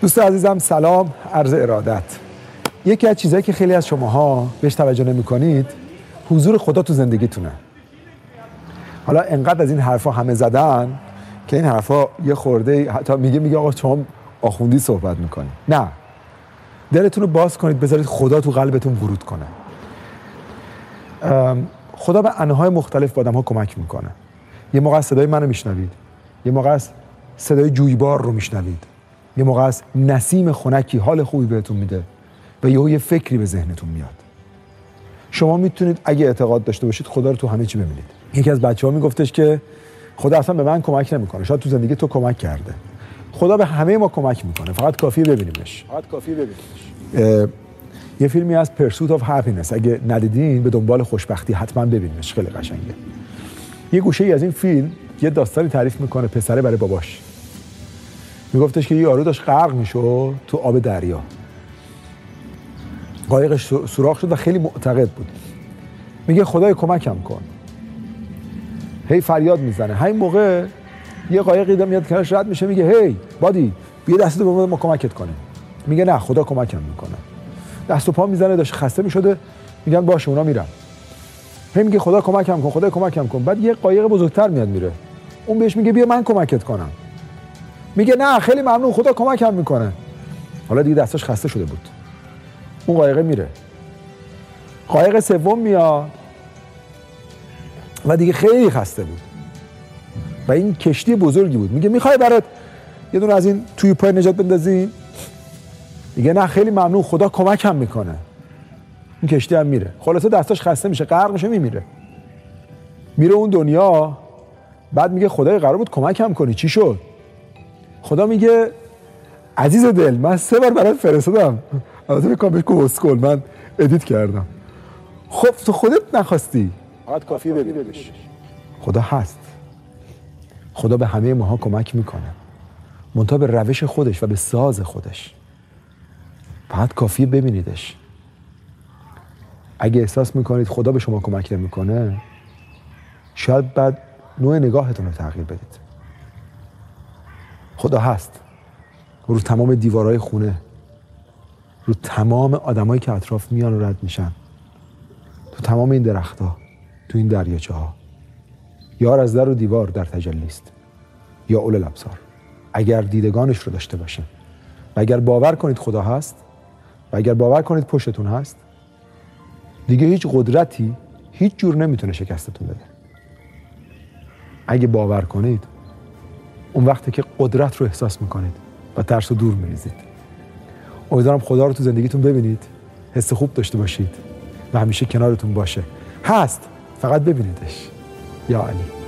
دوست عزیزم سلام عرض ارادت. یکی از چیزهایی که خیلی از شماها بهش توجه نمی کنید حضور خدا تو زندگیتونه. حالا انقدر از این حرفا همه زدن که این حرفا یه خورده حتی میگه میگه آقا شما آخوندی صحبت می‌کنی. نه. دلتون رو باز کنید بذارید خدا تو قلبتون ورود کنه. خدا به انهای مختلف آدم ها کمک می‌کنه. یه موقع صدای منو میشنوید. یه موقع صدای جویبار رو میشنوید. یه موقع است نسیم خنکی حال خوبی بهتون میده و یهو یه فکری به ذهنتون میاد. شما می‌تونید اگه اعتقاد داشته باشید خدا رو تو همه چی ببینید. یکی از بچه ها میگفتش که خدا اصلا به من کمک نمی‌کنه. شاید تو زندگی تو کمک کرده. خدا به همه ما کمک می‌کنه. فقط کافیه ببینیمش. فقط کافیه ببینیمش. یه فیلمی از Pursuit of Happyness اگه ندیدین به دنبال خوشبختی حتما ببینیمش. خیلی قشنگه. یه گوشه ای از این فیلم یه داستانی تعریف می‌کنه پسره برای باباش. میگفتش که یارو داشت غرق می‌شد تو آب دریا. قایقش سوراخ شد و خیلی معتقد بود. میگه خدای کمکم کن. هی فریاد می‌زنه. همین موقع یه قایقی دم میاد کنارش رد میشه میگه هی بادی بیا دستت به ما کمکت کنه. میگه نه خدا کمکم می‌کنه. دست و پا می‌زنه داشت خسته می‌شده. میگن باشه اونا میرم هی میگه خدا کمکم کن خدا کمکم کن. بعد یه قایق بزرگتر میاد میره. اون بهش میگه بیا من کمکت کنم. میگه نه خیلی ممنون خدا کمکم می‌کنه. حالا دیگه دستش خسته شده بود. اون قایقه میره. قایق سوم میاد. و دیگه خیلی خسته بود. و این کشتی بزرگی بود. میگه می‌خوای برات یه دونه از این توی پای نجات بندازی؟ میگه نه خیلی ممنون خدا کمکم می‌کنه. این کشتی هم میره. خلاصه دستاش خسته میشه غرق میشه میمیره. میره اون دنیا. بعد میگه خدای قرار بود کمکم کنی. چی شد؟ خدا میگه عزیز دل من سه بار برات فرستادم. البته فکر کنم بهش اسکل من edit کردم. خب تو خودت نخواستی. فقط کافی ببینیش خدا هست. خدا به همه ماها کمک می‌کنه. منتها به روش خودش و به ساز خودش. فقط کافی ببینیدش. اگه احساس می‌کنید خدا به شما کمک نمی‌کنه شاید بعد نوع نگاهتون رو تغییر بدید. خدا هست. رو تمام دیوارهای خونه. رو تمام آدمایی که اطراف میان و رد میشن. تو تمام این درختها. تو این دریاچه ها یار از در و دیوار در تجلی است. یا اول الابصار. اگر دیدگانش رو داشته باشه و اگر باور کنید خدا هست. و اگر باور کنید پشتتون هست. دیگه هیچ قدرتی هیچ جور نمی‌تونه شکستتون بده. اگه باور کنید اون وقتی که قدرت رو احساس می‌کنید و ترس رو دور میریزید. امیدوارم خدا رو تو زندگیتون ببینید حس خوب داشته باشید و همیشه کنارتون باشه. هست فقط ببینیدش. یا علی.